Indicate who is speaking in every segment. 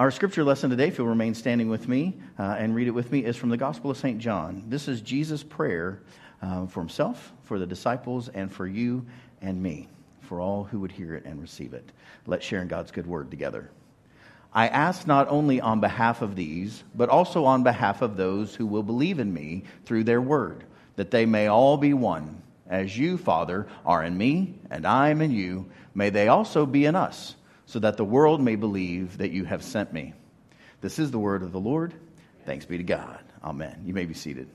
Speaker 1: Our scripture lesson today, if you'll remain standing with me uh, and read it with me, is from the Gospel of St. John. This is Jesus' prayer um, for himself, for the disciples, and for you and me, for all who would hear it and receive it. Let's share in God's good word together. I ask not only on behalf of these, but also on behalf of those who will believe in me through their word, that they may all be one. As you, Father, are in me, and I am in you, may they also be in us so that the world may believe that you have sent me. This is the word of the Lord. Thanks be to God. Amen. You may be seated.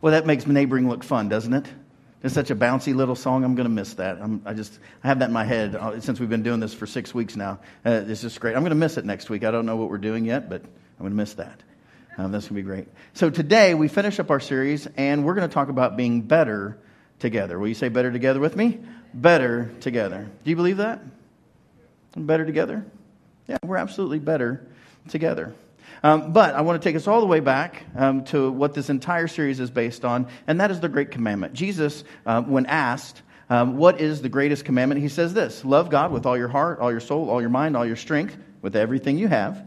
Speaker 1: Well, that makes neighboring look fun, doesn't it? It's such a bouncy little song. I'm going to miss that. I'm, i just I have that in my head uh, since we've been doing this for six weeks now. Uh, just great. I'm going to miss it next week. I don't know what we're doing yet, but I'm going to miss that. Um, that's going to be great. So today we finish up our series, and we're going to talk about being better together. Will you say better together with me? Better together. Do you believe that? Better together? Yeah, we're absolutely better together. Um, but I want to take us all the way back um, to what this entire series is based on, and that is the Great Commandment. Jesus, um, when asked, um, What is the greatest commandment? He says this Love God with all your heart, all your soul, all your mind, all your strength, with everything you have.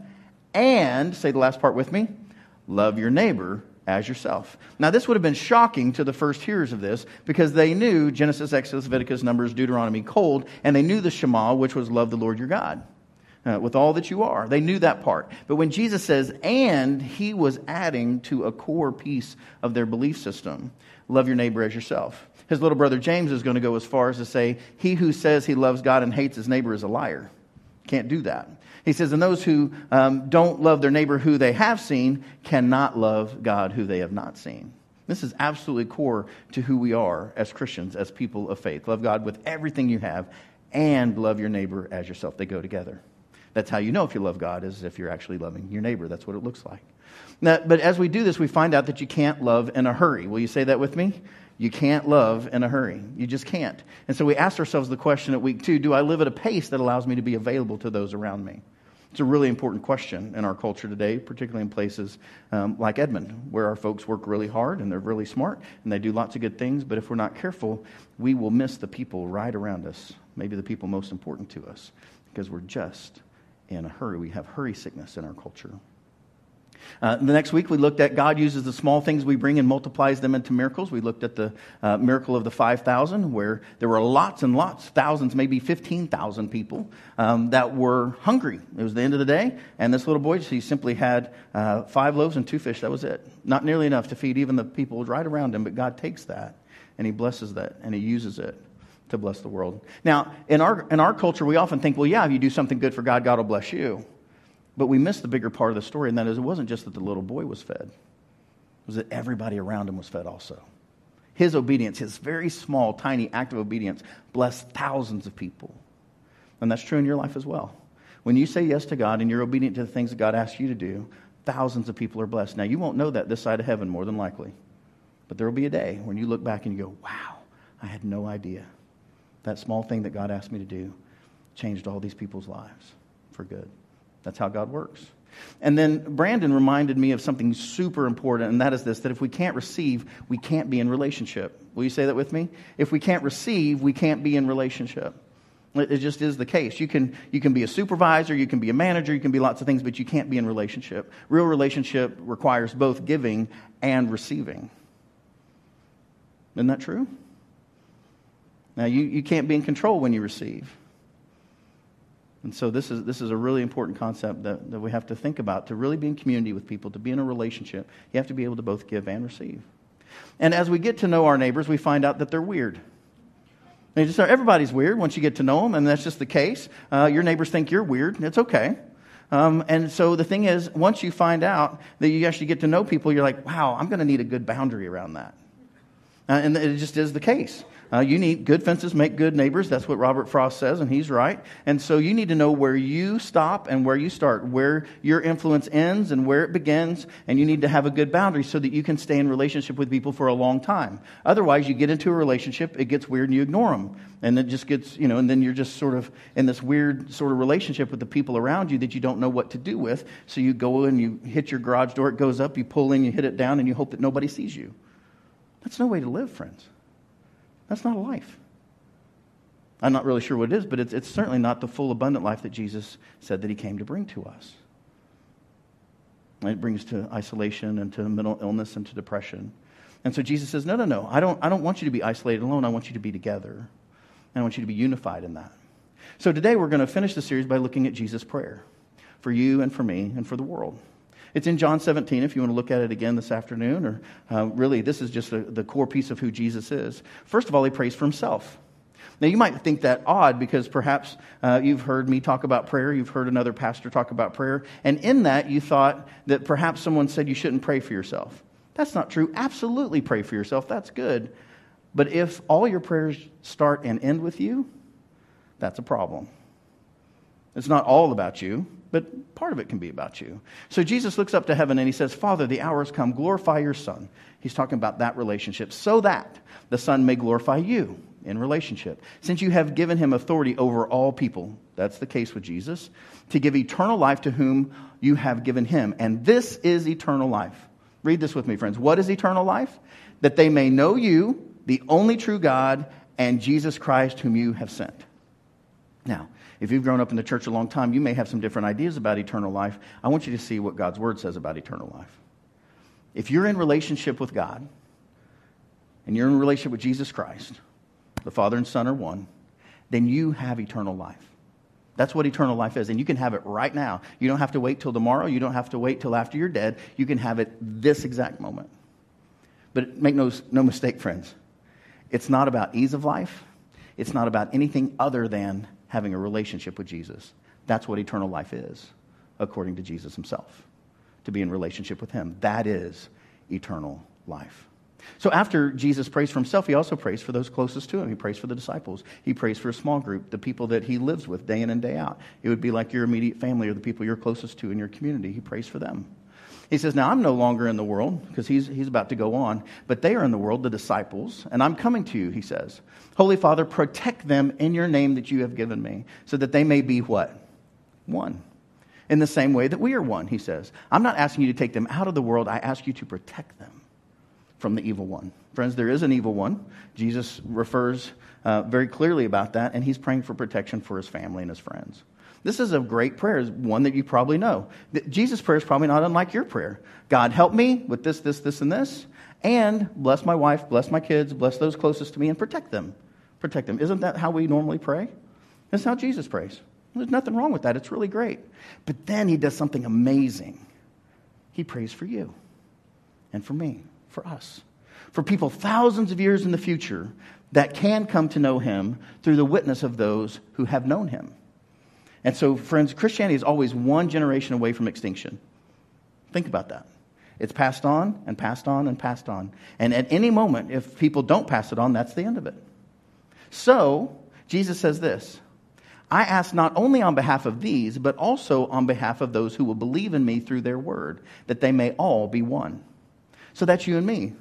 Speaker 1: And, say the last part with me, love your neighbor as yourself. Now, this would have been shocking to the first hearers of this because they knew Genesis, Exodus, Leviticus, Numbers, Deuteronomy cold, and they knew the Shema, which was love the Lord your God uh, with all that you are. They knew that part. But when Jesus says, and he was adding to a core piece of their belief system love your neighbor as yourself. His little brother James is going to go as far as to say, he who says he loves God and hates his neighbor is a liar. Can't do that. He says, and those who um, don't love their neighbor who they have seen cannot love God who they have not seen. This is absolutely core to who we are as Christians, as people of faith. Love God with everything you have and love your neighbor as yourself. They go together. That's how you know if you love God, is if you're actually loving your neighbor. That's what it looks like. Now, but as we do this, we find out that you can't love in a hurry. Will you say that with me? You can't love in a hurry. You just can't. And so we ask ourselves the question at week two do I live at a pace that allows me to be available to those around me? It's a really important question in our culture today, particularly in places um, like Edmond, where our folks work really hard and they're really smart and they do lots of good things. But if we're not careful, we will miss the people right around us, maybe the people most important to us, because we're just in a hurry. We have hurry sickness in our culture. Uh, the next week, we looked at God uses the small things we bring and multiplies them into miracles. We looked at the uh, miracle of the 5,000, where there were lots and lots, thousands, maybe 15,000 people um, that were hungry. It was the end of the day, and this little boy, he simply had uh, five loaves and two fish. That was it. Not nearly enough to feed even the people right around him, but God takes that and he blesses that and he uses it to bless the world. Now, in our, in our culture, we often think, well, yeah, if you do something good for God, God will bless you. But we miss the bigger part of the story, and that is it wasn't just that the little boy was fed, it was that everybody around him was fed also. His obedience, his very small, tiny act of obedience, blessed thousands of people. And that's true in your life as well. When you say yes to God and you're obedient to the things that God asks you to do, thousands of people are blessed. Now, you won't know that this side of heaven more than likely. But there will be a day when you look back and you go, wow, I had no idea. That small thing that God asked me to do changed all these people's lives for good. That's how God works. And then Brandon reminded me of something super important, and that is this that if we can't receive, we can't be in relationship. Will you say that with me? If we can't receive, we can't be in relationship. It just is the case. You can, you can be a supervisor, you can be a manager, you can be lots of things, but you can't be in relationship. Real relationship requires both giving and receiving. Isn't that true? Now, you, you can't be in control when you receive. And so, this is, this is a really important concept that, that we have to think about. To really be in community with people, to be in a relationship, you have to be able to both give and receive. And as we get to know our neighbors, we find out that they're weird. They just, everybody's weird once you get to know them, and that's just the case. Uh, your neighbors think you're weird. It's okay. Um, and so the thing is, once you find out that you actually get to know people, you're like, wow, I'm going to need a good boundary around that. Uh, and it just is the case. Uh, you need good fences make good neighbors. That's what Robert Frost says, and he's right. And so you need to know where you stop and where you start, where your influence ends and where it begins. And you need to have a good boundary so that you can stay in relationship with people for a long time. Otherwise, you get into a relationship, it gets weird, and you ignore them. And it just gets, you know, and then you're just sort of in this weird sort of relationship with the people around you that you don't know what to do with. So you go and you hit your garage door, it goes up, you pull in, you hit it down, and you hope that nobody sees you. That's no way to live, friends. That's not a life. I'm not really sure what it is, but it's, it's certainly not the full, abundant life that Jesus said that he came to bring to us. And it brings to isolation and to mental illness and to depression. And so Jesus says, No, no, no. I don't, I don't want you to be isolated alone. I want you to be together. And I want you to be unified in that. So today we're going to finish the series by looking at Jesus' prayer for you and for me and for the world. It's in John 17 if you want to look at it again this afternoon, or uh, really, this is just a, the core piece of who Jesus is. First of all, he prays for himself. Now, you might think that odd because perhaps uh, you've heard me talk about prayer, you've heard another pastor talk about prayer, and in that you thought that perhaps someone said you shouldn't pray for yourself. That's not true. Absolutely pray for yourself. That's good. But if all your prayers start and end with you, that's a problem. It's not all about you, but part of it can be about you. So Jesus looks up to heaven and he says, Father, the hour has come. Glorify your Son. He's talking about that relationship so that the Son may glorify you in relationship. Since you have given him authority over all people, that's the case with Jesus, to give eternal life to whom you have given him. And this is eternal life. Read this with me, friends. What is eternal life? That they may know you, the only true God, and Jesus Christ, whom you have sent. Now, if you've grown up in the church a long time, you may have some different ideas about eternal life. I want you to see what God's word says about eternal life. If you're in relationship with God, and you're in relationship with Jesus Christ, the Father and Son are one, then you have eternal life. That's what eternal life is. And you can have it right now. You don't have to wait till tomorrow. You don't have to wait till after you're dead. You can have it this exact moment. But make no, no mistake, friends. It's not about ease of life. It's not about anything other than having a relationship with Jesus. That's what eternal life is, according to Jesus himself. To be in relationship with him. That is eternal life. So after Jesus prays for himself, he also prays for those closest to him. He prays for the disciples. He prays for a small group, the people that he lives with day in and day out. It would be like your immediate family or the people you're closest to in your community. He prays for them. He says, Now I'm no longer in the world, because he's, he's about to go on, but they are in the world, the disciples, and I'm coming to you, he says. Holy Father, protect them in your name that you have given me, so that they may be what? One. In the same way that we are one, he says. I'm not asking you to take them out of the world, I ask you to protect them from the evil one. Friends, there is an evil one. Jesus refers uh, very clearly about that, and he's praying for protection for his family and his friends. This is a great prayer, one that you probably know. Jesus' prayer is probably not unlike your prayer. God, help me with this, this, this, and this, and bless my wife, bless my kids, bless those closest to me, and protect them. Protect them. Isn't that how we normally pray? That's how Jesus prays. There's nothing wrong with that. It's really great. But then he does something amazing. He prays for you and for me, for us, for people thousands of years in the future that can come to know him through the witness of those who have known him. And so, friends, Christianity is always one generation away from extinction. Think about that. It's passed on and passed on and passed on. And at any moment, if people don't pass it on, that's the end of it. So, Jesus says this I ask not only on behalf of these, but also on behalf of those who will believe in me through their word, that they may all be one. So that's you and me.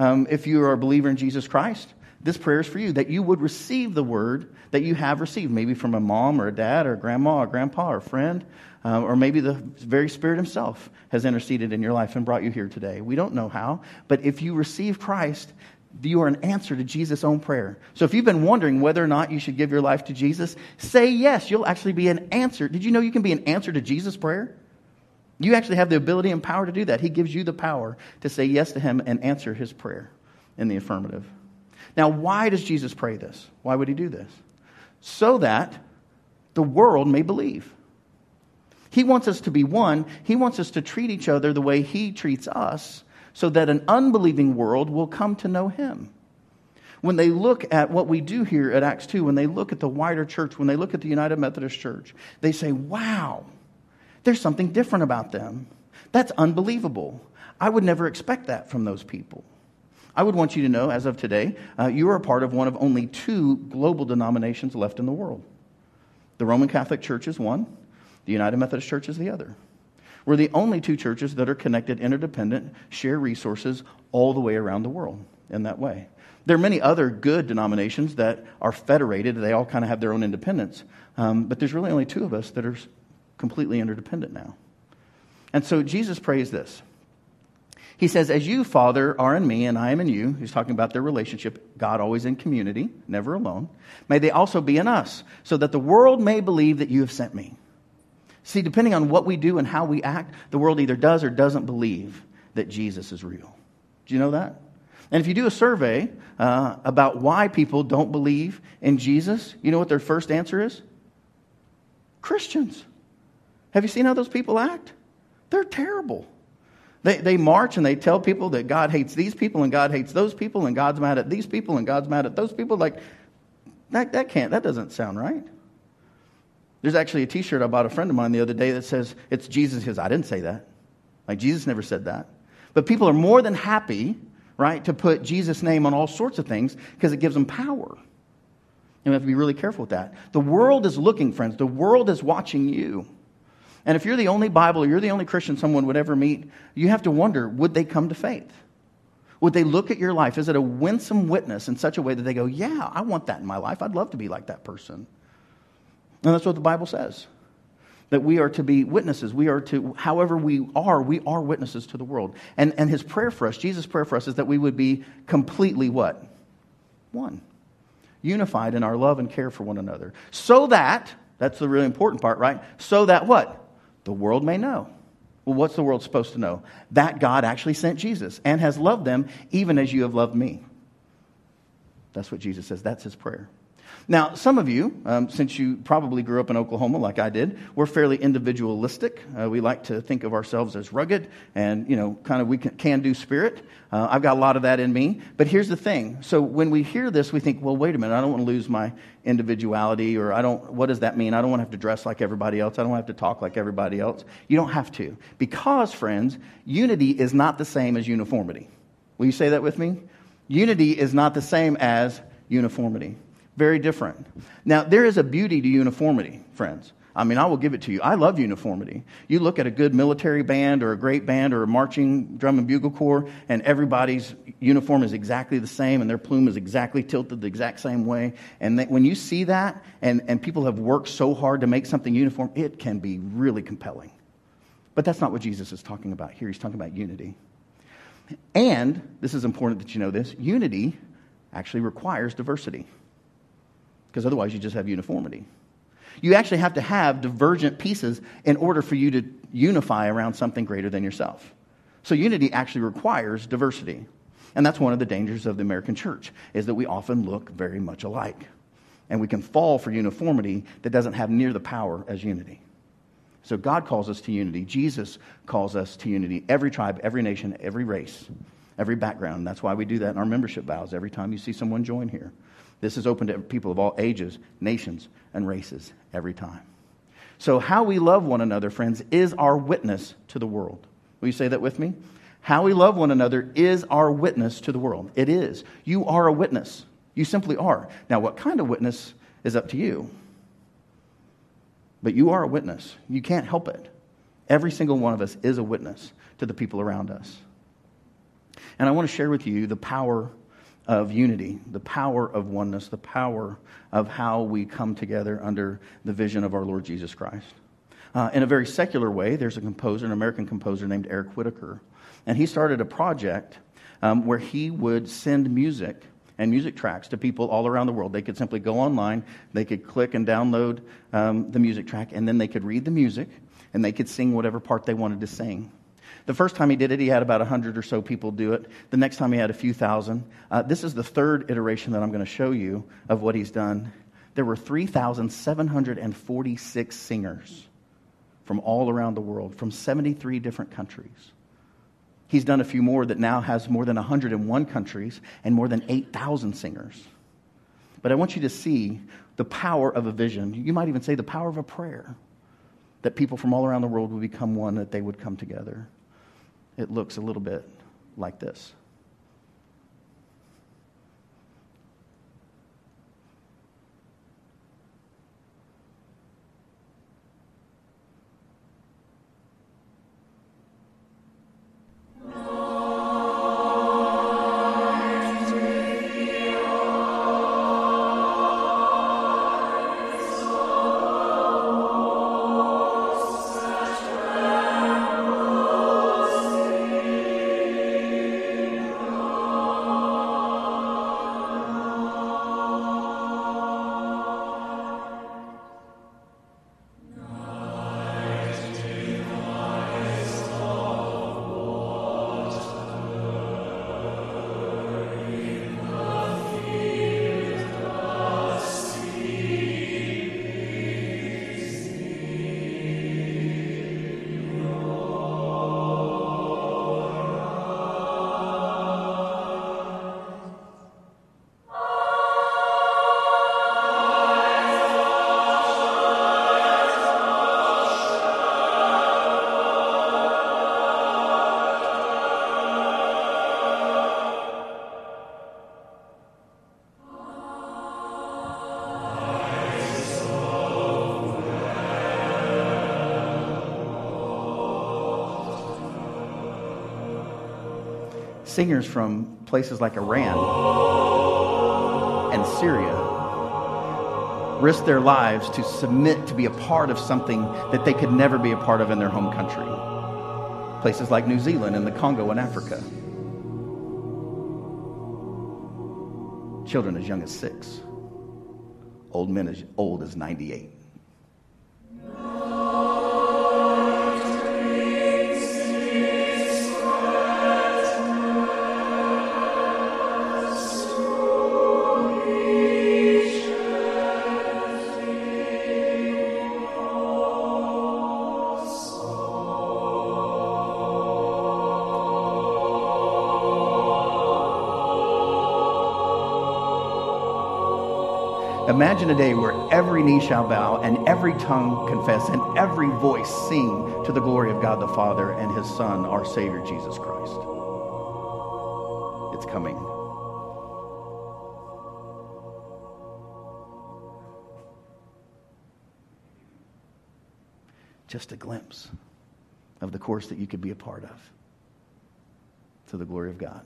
Speaker 1: Um, if you are a believer in Jesus Christ, this prayer is for you that you would receive the word that you have received, maybe from a mom or a dad or a grandma or grandpa or a friend, uh, or maybe the very Spirit Himself has interceded in your life and brought you here today. We don't know how, but if you receive Christ, you are an answer to Jesus' own prayer. So if you've been wondering whether or not you should give your life to Jesus, say yes. You'll actually be an answer. Did you know you can be an answer to Jesus' prayer? You actually have the ability and power to do that. He gives you the power to say yes to Him and answer His prayer in the affirmative. Now, why does Jesus pray this? Why would he do this? So that the world may believe. He wants us to be one. He wants us to treat each other the way he treats us so that an unbelieving world will come to know him. When they look at what we do here at Acts 2, when they look at the wider church, when they look at the United Methodist Church, they say, wow, there's something different about them. That's unbelievable. I would never expect that from those people. I would want you to know, as of today, uh, you are a part of one of only two global denominations left in the world. The Roman Catholic Church is one, the United Methodist Church is the other. We're the only two churches that are connected, interdependent, share resources all the way around the world in that way. There are many other good denominations that are federated, they all kind of have their own independence. Um, but there's really only two of us that are completely interdependent now. And so Jesus prays this he says, As you, Father, are in me and I am in you, he's talking about their relationship, God always in community, never alone, may they also be in us, so that the world may believe that you have sent me. See, depending on what we do and how we act, the world either does or doesn't believe that Jesus is real. Do you know that? And if you do a survey uh, about why people don't believe in Jesus, you know what their first answer is? Christians. Have you seen how those people act? They're terrible. They, they march and they tell people that God hates these people and God hates those people and God's mad at these people and God's mad at those people. Like, that, that can't, that doesn't sound right. There's actually a t shirt I bought a friend of mine the other day that says, It's Jesus. Because I didn't say that. Like, Jesus never said that. But people are more than happy, right, to put Jesus' name on all sorts of things because it gives them power. And we have to be really careful with that. The world is looking, friends. The world is watching you. And if you're the only Bible or you're the only Christian someone would ever meet, you have to wonder would they come to faith? Would they look at your life? Is it a winsome witness in such a way that they go, Yeah, I want that in my life. I'd love to be like that person. And that's what the Bible says. That we are to be witnesses. We are to, however we are, we are witnesses to the world. And, and his prayer for us, Jesus' prayer for us, is that we would be completely what? One. Unified in our love and care for one another. So that, that's the really important part, right? So that what? The world may know. Well, what's the world supposed to know? That God actually sent Jesus and has loved them even as you have loved me. That's what Jesus says. That's his prayer. Now, some of you, um, since you probably grew up in Oklahoma like I did, we're fairly individualistic. Uh, we like to think of ourselves as rugged and, you know, kind of we can do spirit. Uh, I've got a lot of that in me. But here's the thing. So when we hear this, we think, well, wait a minute, I don't want to lose my individuality or I don't, what does that mean? I don't want to have to dress like everybody else. I don't have to talk like everybody else. You don't have to. Because, friends, unity is not the same as uniformity. Will you say that with me? Unity is not the same as uniformity. Very different. Now, there is a beauty to uniformity, friends. I mean, I will give it to you. I love uniformity. You look at a good military band or a great band or a marching drum and bugle corps, and everybody's uniform is exactly the same, and their plume is exactly tilted the exact same way. And when you see that, and, and people have worked so hard to make something uniform, it can be really compelling. But that's not what Jesus is talking about here. He's talking about unity. And, this is important that you know this unity actually requires diversity because otherwise you just have uniformity. You actually have to have divergent pieces in order for you to unify around something greater than yourself. So unity actually requires diversity. And that's one of the dangers of the American church is that we often look very much alike. And we can fall for uniformity that doesn't have near the power as unity. So God calls us to unity. Jesus calls us to unity. Every tribe, every nation, every race, every background. That's why we do that in our membership vows every time you see someone join here. This is open to people of all ages, nations, and races every time. So, how we love one another, friends, is our witness to the world. Will you say that with me? How we love one another is our witness to the world. It is. You are a witness. You simply are. Now, what kind of witness is up to you? But you are a witness. You can't help it. Every single one of us is a witness to the people around us. And I want to share with you the power of unity, the power of oneness, the power of how we come together under the vision of our Lord Jesus Christ. Uh, in a very secular way, there's a composer, an American composer named Eric Whitacre, and he started a project um, where he would send music and music tracks to people all around the world. They could simply go online, they could click and download um, the music track, and then they could read the music and they could sing whatever part they wanted to sing. The first time he did it, he had about 100 or so people do it. The next time he had a few thousand. Uh, this is the third iteration that I'm going to show you of what he's done. There were 3,746 singers from all around the world, from 73 different countries. He's done a few more that now has more than 101 countries and more than 8,000 singers. But I want you to see the power of a vision. You might even say the power of a prayer that people from all around the world would become one, that they would come together it looks a little bit like this. Singers from places like Iran and Syria risked their lives to submit to be a part of something that they could never be a part of in their home country. Places like New Zealand and the Congo in Africa. Children as young as six, old men as old as 98. Imagine a day where every knee shall bow and every tongue confess and every voice sing to the glory of God the Father and his Son, our Savior, Jesus Christ. It's coming. Just a glimpse of the course that you could be a part of to the glory of God.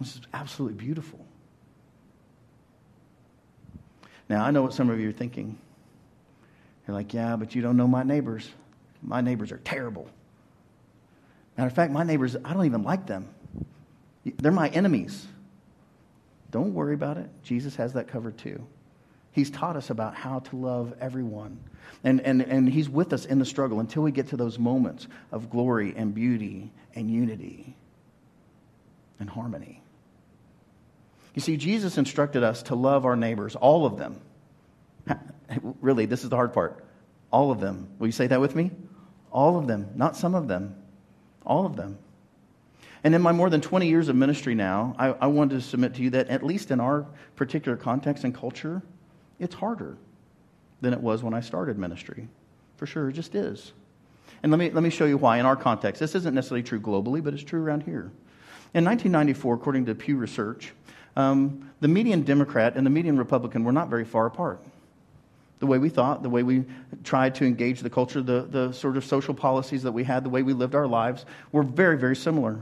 Speaker 1: This is absolutely beautiful. Now, I know what some of you are thinking. You're like, yeah, but you don't know my neighbors. My neighbors are terrible. Matter of fact, my neighbors, I don't even like them. They're my enemies. Don't worry about it. Jesus has that covered too. He's taught us about how to love everyone. And, and, and He's with us in the struggle until we get to those moments of glory and beauty and unity and harmony. You see, Jesus instructed us to love our neighbors, all of them. really, this is the hard part. All of them. Will you say that with me? All of them, not some of them. All of them. And in my more than 20 years of ministry now, I, I wanted to submit to you that, at least in our particular context and culture, it's harder than it was when I started ministry. For sure, it just is. And let me, let me show you why in our context. This isn't necessarily true globally, but it's true around here. In 1994, according to Pew Research, um, the median Democrat and the median Republican were not very far apart. The way we thought, the way we tried to engage the culture, the, the sort of social policies that we had, the way we lived our lives were very, very similar.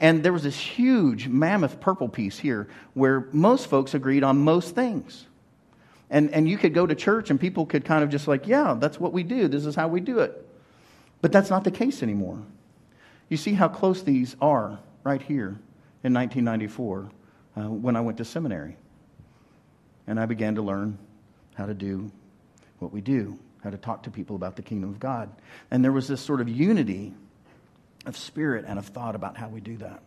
Speaker 1: And there was this huge, mammoth purple piece here where most folks agreed on most things. And, and you could go to church and people could kind of just like, yeah, that's what we do. This is how we do it. But that's not the case anymore. You see how close these are right here in 1994 uh, when I went to seminary. And I began to learn how to do what we do, how to talk to people about the kingdom of God. And there was this sort of unity of spirit and of thought about how we do that.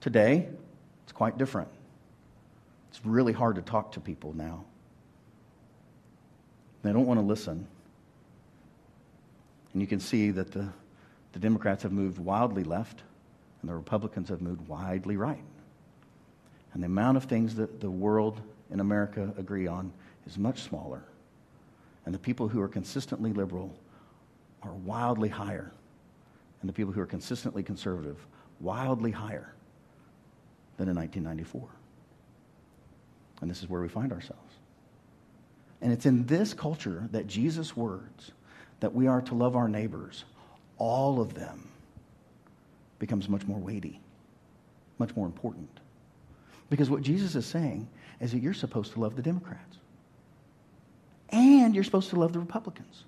Speaker 1: Today, it's quite different. It's really hard to talk to people now. They don't want to listen. And you can see that the, the Democrats have moved wildly left, and the Republicans have moved widely right. And the amount of things that the world in America agree on is much smaller. And the people who are consistently liberal are wildly higher. And the people who are consistently conservative, wildly higher than in 1994. And this is where we find ourselves. And it's in this culture that Jesus' words that we are to love our neighbors, all of them, becomes much more weighty, much more important. Because what Jesus is saying is that you're supposed to love the Democrats. And you're supposed to love the Republicans.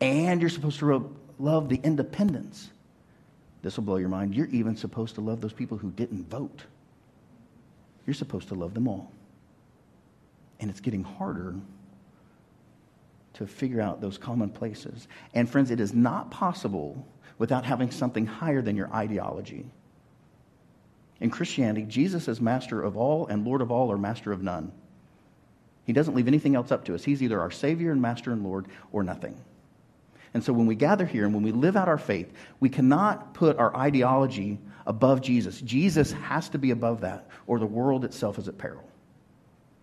Speaker 1: And you're supposed to ro- love the independents. This will blow your mind. You're even supposed to love those people who didn't vote. You're supposed to love them all. And it's getting harder to figure out those common places. And friends, it is not possible without having something higher than your ideology. In Christianity, Jesus is master of all and Lord of all or master of none. He doesn't leave anything else up to us. He's either our Savior and Master and Lord or nothing. And so when we gather here and when we live out our faith, we cannot put our ideology above Jesus. Jesus has to be above that, or the world itself is at peril.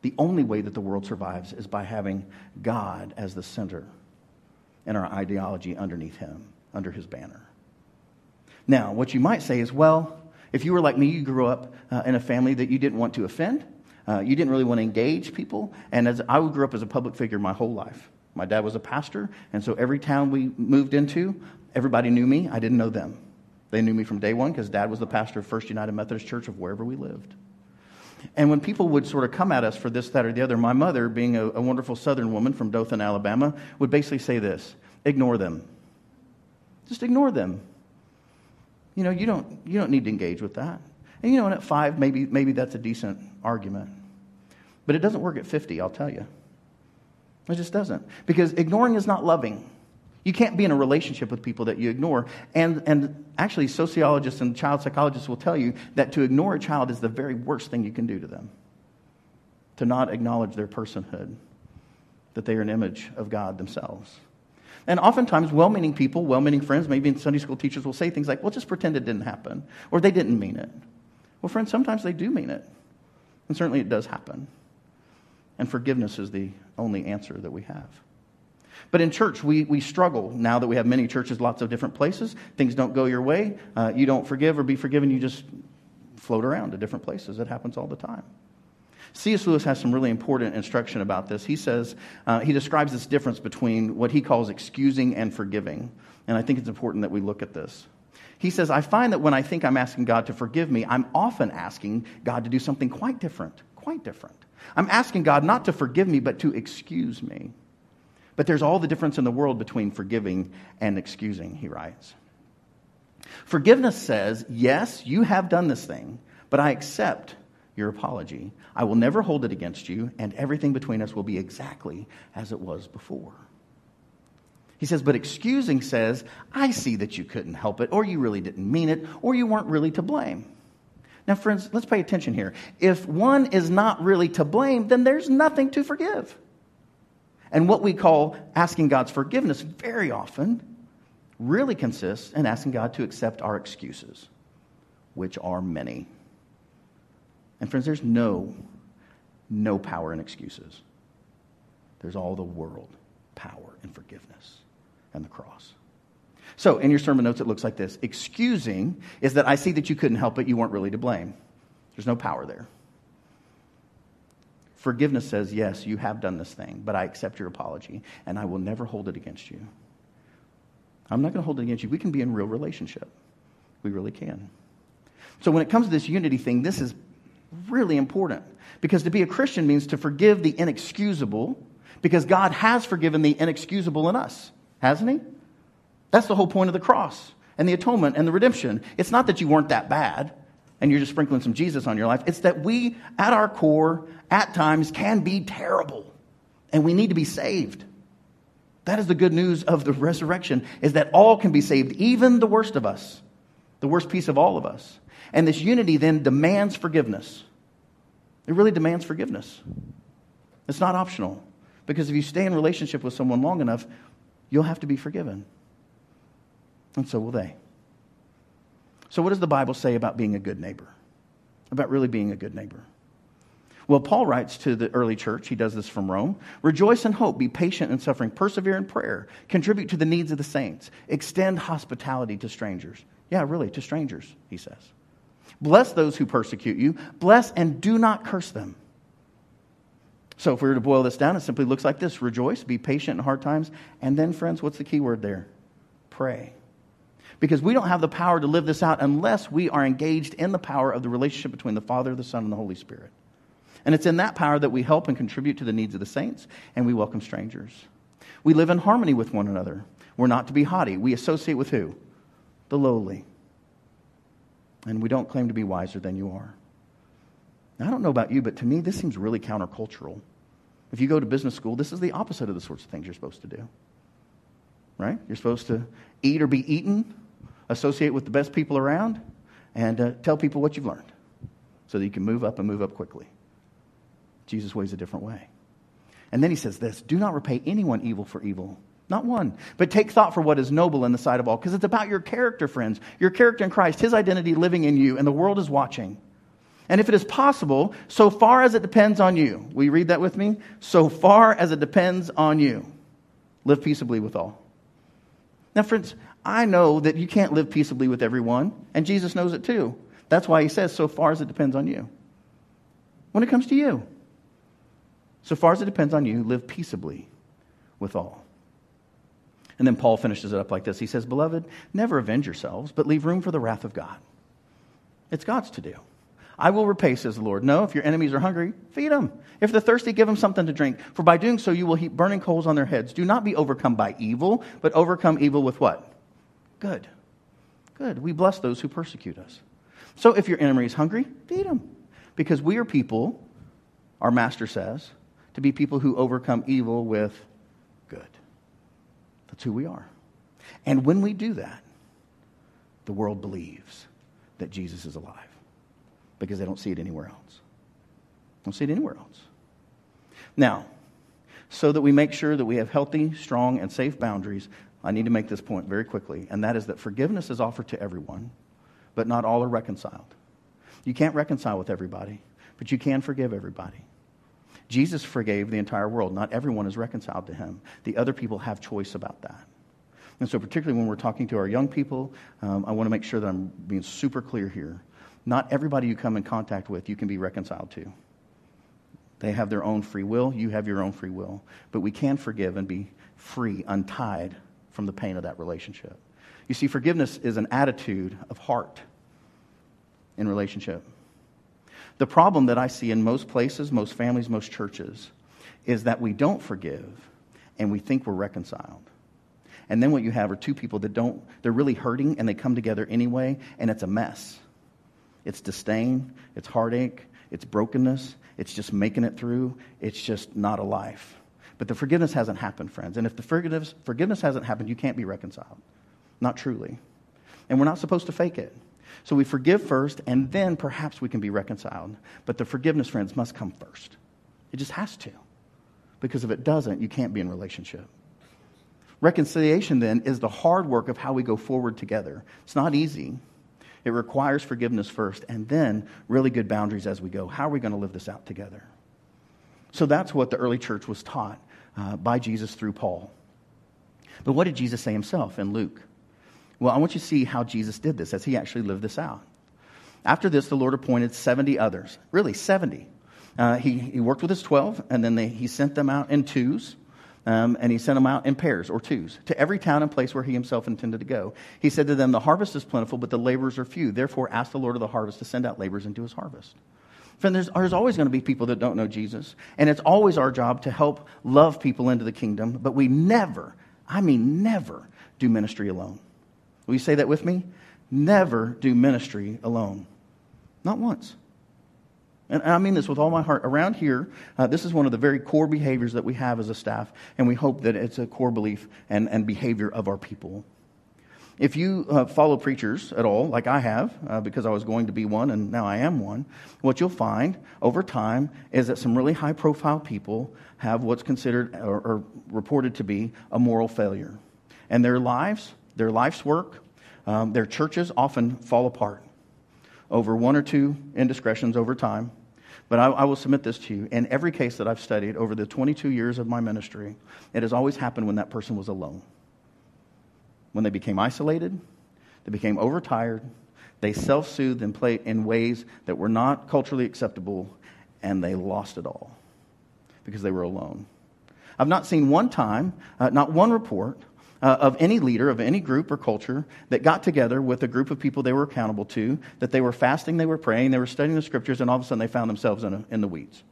Speaker 1: The only way that the world survives is by having God as the center and our ideology underneath Him, under His banner. Now, what you might say is, well, if you were like me, you grew up uh, in a family that you didn't want to offend. Uh, you didn't really want to engage people. And as I grew up as a public figure my whole life. My dad was a pastor, and so every town we moved into, everybody knew me. I didn't know them. They knew me from day one because dad was the pastor of First United Methodist Church of wherever we lived. And when people would sort of come at us for this, that, or the other, my mother, being a, a wonderful southern woman from Dothan, Alabama, would basically say this ignore them. Just ignore them. You know, you don't, you don't need to engage with that. And you know, and at five, maybe, maybe that's a decent argument. But it doesn't work at 50, I'll tell you. It just doesn't. Because ignoring is not loving. You can't be in a relationship with people that you ignore. And, and actually, sociologists and child psychologists will tell you that to ignore a child is the very worst thing you can do to them. To not acknowledge their personhood, that they are an image of God themselves. And oftentimes, well meaning people, well meaning friends, maybe Sunday school teachers will say things like, well, just pretend it didn't happen, or they didn't mean it. Well, friends, sometimes they do mean it. And certainly it does happen. And forgiveness is the only answer that we have. But in church, we, we struggle now that we have many churches, lots of different places. Things don't go your way. Uh, you don't forgive or be forgiven. You just float around to different places. It happens all the time. C.S. Lewis has some really important instruction about this. He says, uh, he describes this difference between what he calls excusing and forgiving. And I think it's important that we look at this. He says, I find that when I think I'm asking God to forgive me, I'm often asking God to do something quite different, quite different. I'm asking God not to forgive me, but to excuse me. But there's all the difference in the world between forgiving and excusing, he writes. Forgiveness says, Yes, you have done this thing, but I accept your apology. I will never hold it against you, and everything between us will be exactly as it was before. He says, but excusing says, I see that you couldn't help it, or you really didn't mean it, or you weren't really to blame. Now, friends, let's pay attention here. If one is not really to blame, then there's nothing to forgive. And what we call asking God's forgiveness very often really consists in asking God to accept our excuses, which are many. And friends, there's no, no power in excuses. There's all the world power in forgiveness and the cross. So, in your sermon notes, it looks like this Excusing is that I see that you couldn't help it, you weren't really to blame. There's no power there. Forgiveness says, Yes, you have done this thing, but I accept your apology, and I will never hold it against you. I'm not going to hold it against you. We can be in real relationship. We really can. So, when it comes to this unity thing, this is really important because to be a Christian means to forgive the inexcusable because God has forgiven the inexcusable in us, hasn't He? That's the whole point of the cross and the atonement and the redemption. It's not that you weren't that bad and you're just sprinkling some Jesus on your life. It's that we, at our core, at times can be terrible and we need to be saved. That is the good news of the resurrection is that all can be saved, even the worst of us, the worst piece of all of us. And this unity then demands forgiveness. It really demands forgiveness. It's not optional. Because if you stay in relationship with someone long enough, you'll have to be forgiven. And so will they. So, what does the Bible say about being a good neighbor? About really being a good neighbor? Well, Paul writes to the early church, he does this from Rome Rejoice in hope, be patient in suffering, persevere in prayer, contribute to the needs of the saints, extend hospitality to strangers. Yeah, really, to strangers, he says. Bless those who persecute you, bless and do not curse them. So, if we were to boil this down, it simply looks like this rejoice, be patient in hard times, and then, friends, what's the key word there? Pray. Because we don't have the power to live this out unless we are engaged in the power of the relationship between the Father, the Son, and the Holy Spirit. And it's in that power that we help and contribute to the needs of the saints, and we welcome strangers. We live in harmony with one another. We're not to be haughty. We associate with who? The lowly. And we don't claim to be wiser than you are. Now, I don't know about you, but to me, this seems really countercultural. If you go to business school, this is the opposite of the sorts of things you're supposed to do. Right? You're supposed to eat or be eaten, associate with the best people around, and uh, tell people what you've learned so that you can move up and move up quickly. Jesus ways a different way. And then he says this do not repay anyone evil for evil. Not one. But take thought for what is noble in the sight of all, because it's about your character, friends. Your character in Christ, his identity living in you, and the world is watching. And if it is possible, so far as it depends on you, you read that with me? So far as it depends on you, live peaceably with all. Now, friends, I know that you can't live peaceably with everyone, and Jesus knows it too. That's why he says, so far as it depends on you. When it comes to you, so far as it depends on you, live peaceably with all. And then Paul finishes it up like this He says, Beloved, never avenge yourselves, but leave room for the wrath of God. It's God's to do. I will repay, says the Lord. No, if your enemies are hungry, feed them. If they're thirsty, give them something to drink. For by doing so, you will heap burning coals on their heads. Do not be overcome by evil, but overcome evil with what? Good. Good. We bless those who persecute us. So if your enemy is hungry, feed them. Because we are people, our master says, to be people who overcome evil with good. That's who we are. And when we do that, the world believes that Jesus is alive because they don't see it anywhere else. Don't see it anywhere else. Now, so that we make sure that we have healthy, strong, and safe boundaries, I need to make this point very quickly, and that is that forgiveness is offered to everyone, but not all are reconciled. You can't reconcile with everybody, but you can forgive everybody. Jesus forgave the entire world. Not everyone is reconciled to him. The other people have choice about that. And so, particularly when we're talking to our young people, um, I want to make sure that I'm being super clear here. Not everybody you come in contact with you can be reconciled to. They have their own free will, you have your own free will. But we can forgive and be free, untied from the pain of that relationship. You see, forgiveness is an attitude of heart in relationship. The problem that I see in most places, most families, most churches, is that we don't forgive and we think we're reconciled. And then what you have are two people that don't, they're really hurting and they come together anyway, and it's a mess. It's disdain, it's heartache, it's brokenness, it's just making it through, it's just not a life. But the forgiveness hasn't happened, friends. And if the forgiveness, forgiveness hasn't happened, you can't be reconciled. Not truly. And we're not supposed to fake it. So we forgive first, and then perhaps we can be reconciled. But the forgiveness, friends, must come first. It just has to. Because if it doesn't, you can't be in relationship. Reconciliation, then, is the hard work of how we go forward together. It's not easy. It requires forgiveness first, and then really good boundaries as we go. How are we going to live this out together? So that's what the early church was taught uh, by Jesus through Paul. But what did Jesus say himself in Luke? Well, I want you to see how Jesus did this as he actually lived this out. After this, the Lord appointed 70 others, really 70. Uh, he, he worked with his 12, and then they, he sent them out in twos, um, and he sent them out in pairs or twos to every town and place where he himself intended to go. He said to them, The harvest is plentiful, but the laborers are few. Therefore, ask the Lord of the harvest to send out laborers into his harvest. Friend, there's, there's always going to be people that don't know Jesus, and it's always our job to help love people into the kingdom, but we never, I mean, never do ministry alone. Will you say that with me? Never do ministry alone. Not once. And I mean this with all my heart. Around here, uh, this is one of the very core behaviors that we have as a staff, and we hope that it's a core belief and, and behavior of our people. If you uh, follow preachers at all, like I have, uh, because I was going to be one and now I am one, what you'll find over time is that some really high profile people have what's considered or, or reported to be a moral failure. And their lives their life's work, um, their churches often fall apart over one or two indiscretions over time. But I, I, will submit this to you. In every case that I've studied over the 22 years of my ministry, it has always happened when that person was alone. When they became isolated, they became overtired, they self soothed and played in ways that were not culturally acceptable, and they lost it all because they were alone. I've not seen one time, uh, not one report uh, of any leader of any group or culture that got together with a group of people they were accountable to, that they were fasting, they were praying, they were studying the scriptures, and all of a sudden they found themselves in, a, in the weeds.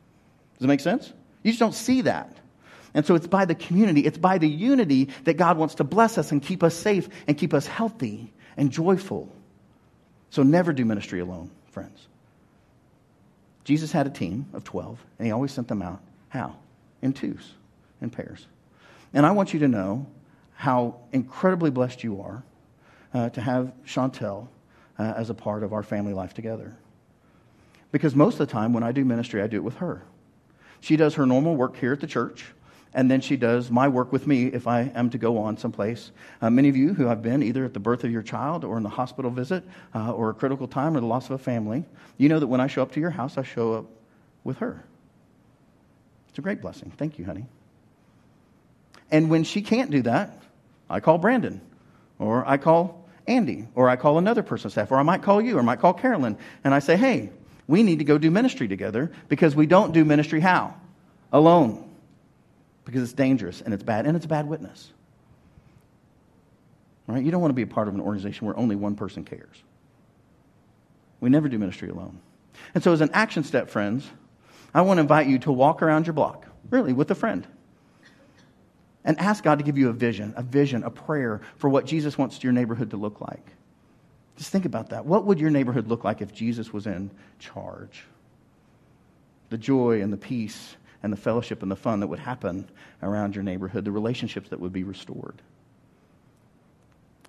Speaker 1: Does it make sense? You just don't see that. And so it's by the community, it's by the unity that God wants to bless us and keep us safe and keep us healthy and joyful. So never do ministry alone, friends. Jesus had a team of 12, and he always sent them out. How? In twos, in pairs. And I want you to know how incredibly blessed you are uh, to have Chantel uh, as a part of our family life together. Because most of the time when I do ministry, I do it with her. She does her normal work here at the church, and then she does my work with me if I am to go on someplace. Uh, many of you who have been either at the birth of your child or in the hospital visit uh, or a critical time or the loss of a family, you know that when I show up to your house, I show up with her. It's a great blessing. Thank you, honey. And when she can't do that, I call Brandon, or I call Andy, or I call another person staff, or I might call you, or I might call Carolyn, and I say, hey, we need to go do ministry together because we don't do ministry how? Alone. Because it's dangerous and it's bad, and it's a bad witness. Right? You don't want to be a part of an organization where only one person cares. We never do ministry alone. And so, as an action step, friends, I want to invite you to walk around your block, really, with a friend. And ask God to give you a vision, a vision, a prayer for what Jesus wants your neighborhood to look like. Just think about that. What would your neighborhood look like if Jesus was in charge? The joy and the peace and the fellowship and the fun that would happen around your neighborhood, the relationships that would be restored.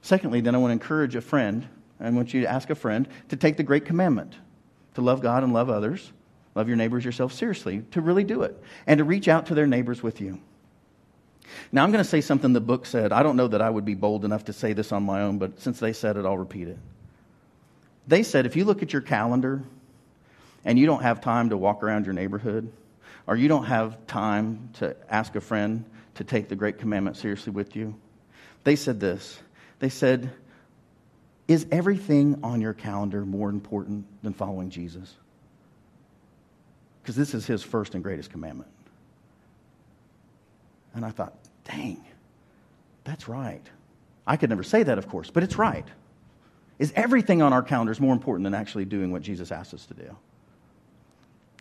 Speaker 1: Secondly, then I want to encourage a friend, I want you to ask a friend to take the great commandment to love God and love others, love your neighbors yourself seriously, to really do it, and to reach out to their neighbors with you. Now, I'm going to say something the book said. I don't know that I would be bold enough to say this on my own, but since they said it, I'll repeat it. They said if you look at your calendar and you don't have time to walk around your neighborhood, or you don't have time to ask a friend to take the Great Commandment seriously with you, they said this. They said, Is everything on your calendar more important than following Jesus? Because this is his first and greatest commandment. And I thought, dang, that's right. I could never say that, of course, but it's right. Is everything on our calendars more important than actually doing what Jesus asked us to do?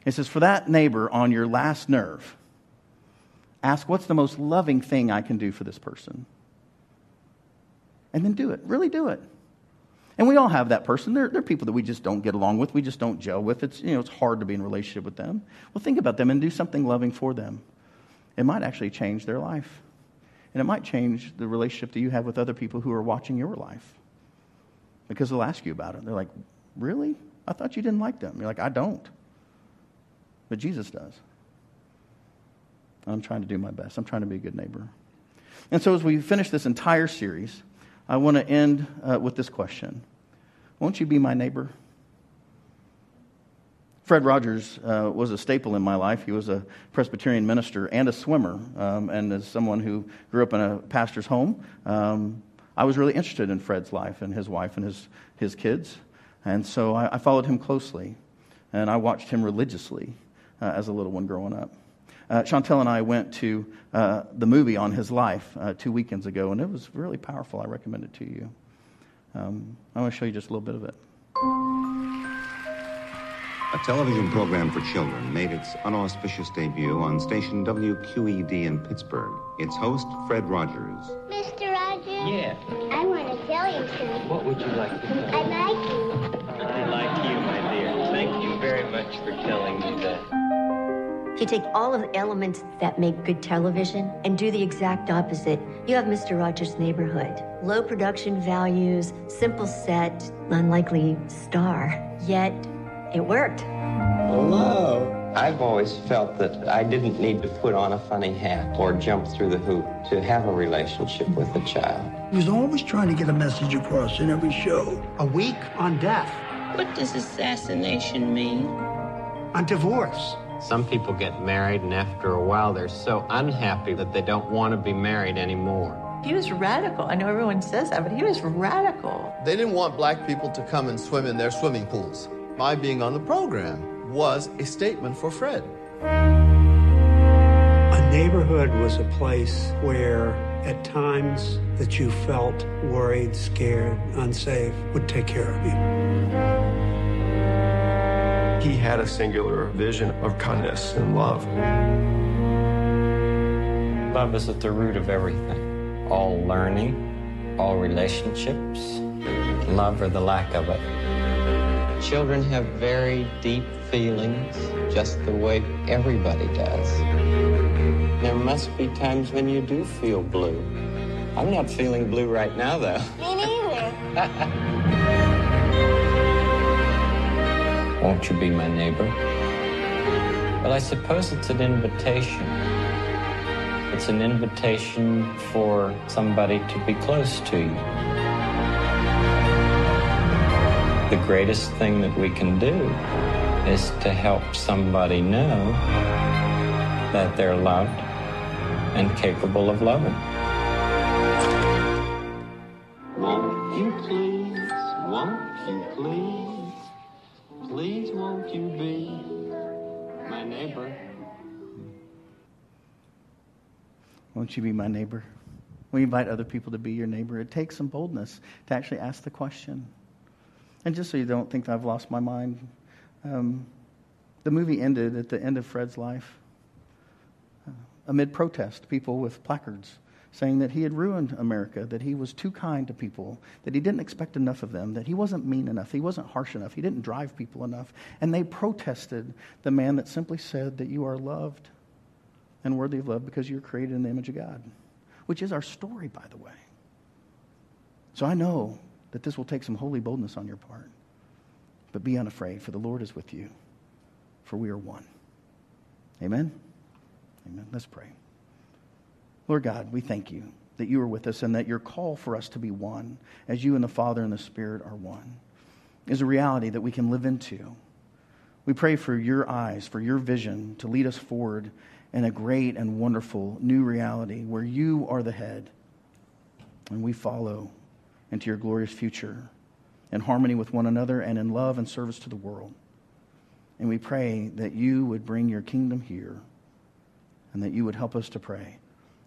Speaker 1: It says, for that neighbor on your last nerve, ask what's the most loving thing I can do for this person? And then do it. Really do it. And we all have that person. They're, they're people that we just don't get along with. We just don't gel with. It's, you know, it's hard to be in relationship with them. Well, think about them and do something loving for them. It might actually change their life. And it might change the relationship that you have with other people who are watching your life. Because they'll ask you about it. They're like, Really? I thought you didn't like them. You're like, I don't. But Jesus does. I'm trying to do my best. I'm trying to be a good neighbor. And so, as we finish this entire series, I want to end uh, with this question Won't you be my neighbor? Fred Rogers uh, was a staple in my life. He was a Presbyterian minister and a swimmer. Um, and as someone who grew up in a pastor's home, um, I was really interested in Fred's life and his wife and his, his kids. And so I, I followed him closely. And I watched him religiously uh, as a little one growing up. Uh, Chantel and I went to uh, the movie on his life uh, two weekends ago, and it was really powerful. I recommend it to you. Um, I want to show you just a little bit of it.
Speaker 2: A television program for children made its unauspicious debut on station WQED in Pittsburgh. Its host, Fred Rogers.
Speaker 3: Mr. Rogers?
Speaker 4: Yeah.
Speaker 3: I want to tell you something.
Speaker 4: What would you like to know?
Speaker 3: I like you.
Speaker 4: I like you, my dear. Thank you very much for telling me that.
Speaker 5: You take all of the elements that make good television and do the exact opposite. You have Mr. Rogers' Neighborhood. Low production values, simple set, unlikely star. Yet, it worked.
Speaker 4: Hello. I've always felt that I didn't need to put on a funny hat or jump through the hoop to have a relationship with a child.
Speaker 6: He was always trying to get a message across in every show.
Speaker 7: A week on death,
Speaker 8: What does assassination mean?
Speaker 7: on divorce.
Speaker 9: Some people get married, and after a while, they're so unhappy that they don't want to be married anymore.
Speaker 10: He was radical. I know everyone says that, but he was radical.
Speaker 11: They didn't want black people to come and swim in their swimming pools. My being on the program was a statement for Fred.
Speaker 7: A neighborhood was a place where, at times that you felt worried, scared, unsafe, would take care of you.
Speaker 12: He had a singular vision of kindness and love.
Speaker 9: Love is at the root of everything. All learning, all relationships, love or the lack of it. Children have very deep feelings, just the way everybody does. There must be times when you do feel blue. I'm not feeling blue right now, though.
Speaker 3: Me neither.
Speaker 9: Won't you be my neighbor? Well, I suppose it's an invitation. It's an invitation for somebody to be close to you. The greatest thing that we can do is to help somebody know that they're loved and capable of loving. Won't you please, won't you please? Please won't you be my neighbor?
Speaker 1: Won't you be my neighbor? We invite other people to be your neighbor. It takes some boldness to actually ask the question. And just so you don't think I've lost my mind, um, the movie ended at the end of Fred's life. Uh, amid protest, people with placards saying that he had ruined America, that he was too kind to people, that he didn't expect enough of them, that he wasn't mean enough, he wasn't harsh enough, he didn't drive people enough. And they protested the man that simply said that you are loved and worthy of love because you're created in the image of God, which is our story, by the way. So I know that this will take some holy boldness on your part. But be unafraid, for the Lord is with you, for we are one. Amen? Amen. Let's pray. Lord God, we thank you that you are with us and that your call for us to be one, as you and the Father and the Spirit are one, is a reality that we can live into. We pray for your eyes, for your vision to lead us forward in a great and wonderful new reality where you are the head and we follow into your glorious future in harmony with one another and in love and service to the world. And we pray that you would bring your kingdom here and that you would help us to pray.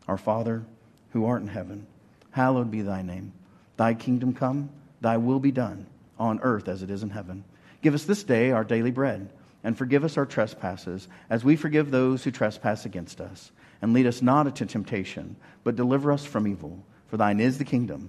Speaker 1: Our Father, who art in heaven, hallowed be thy name. Thy kingdom come, thy will be done, on earth as it is in heaven. Give us this day our daily bread, and forgive us our trespasses, as we forgive those who trespass against us. And lead us not into temptation, but deliver us from evil. For thine is the kingdom,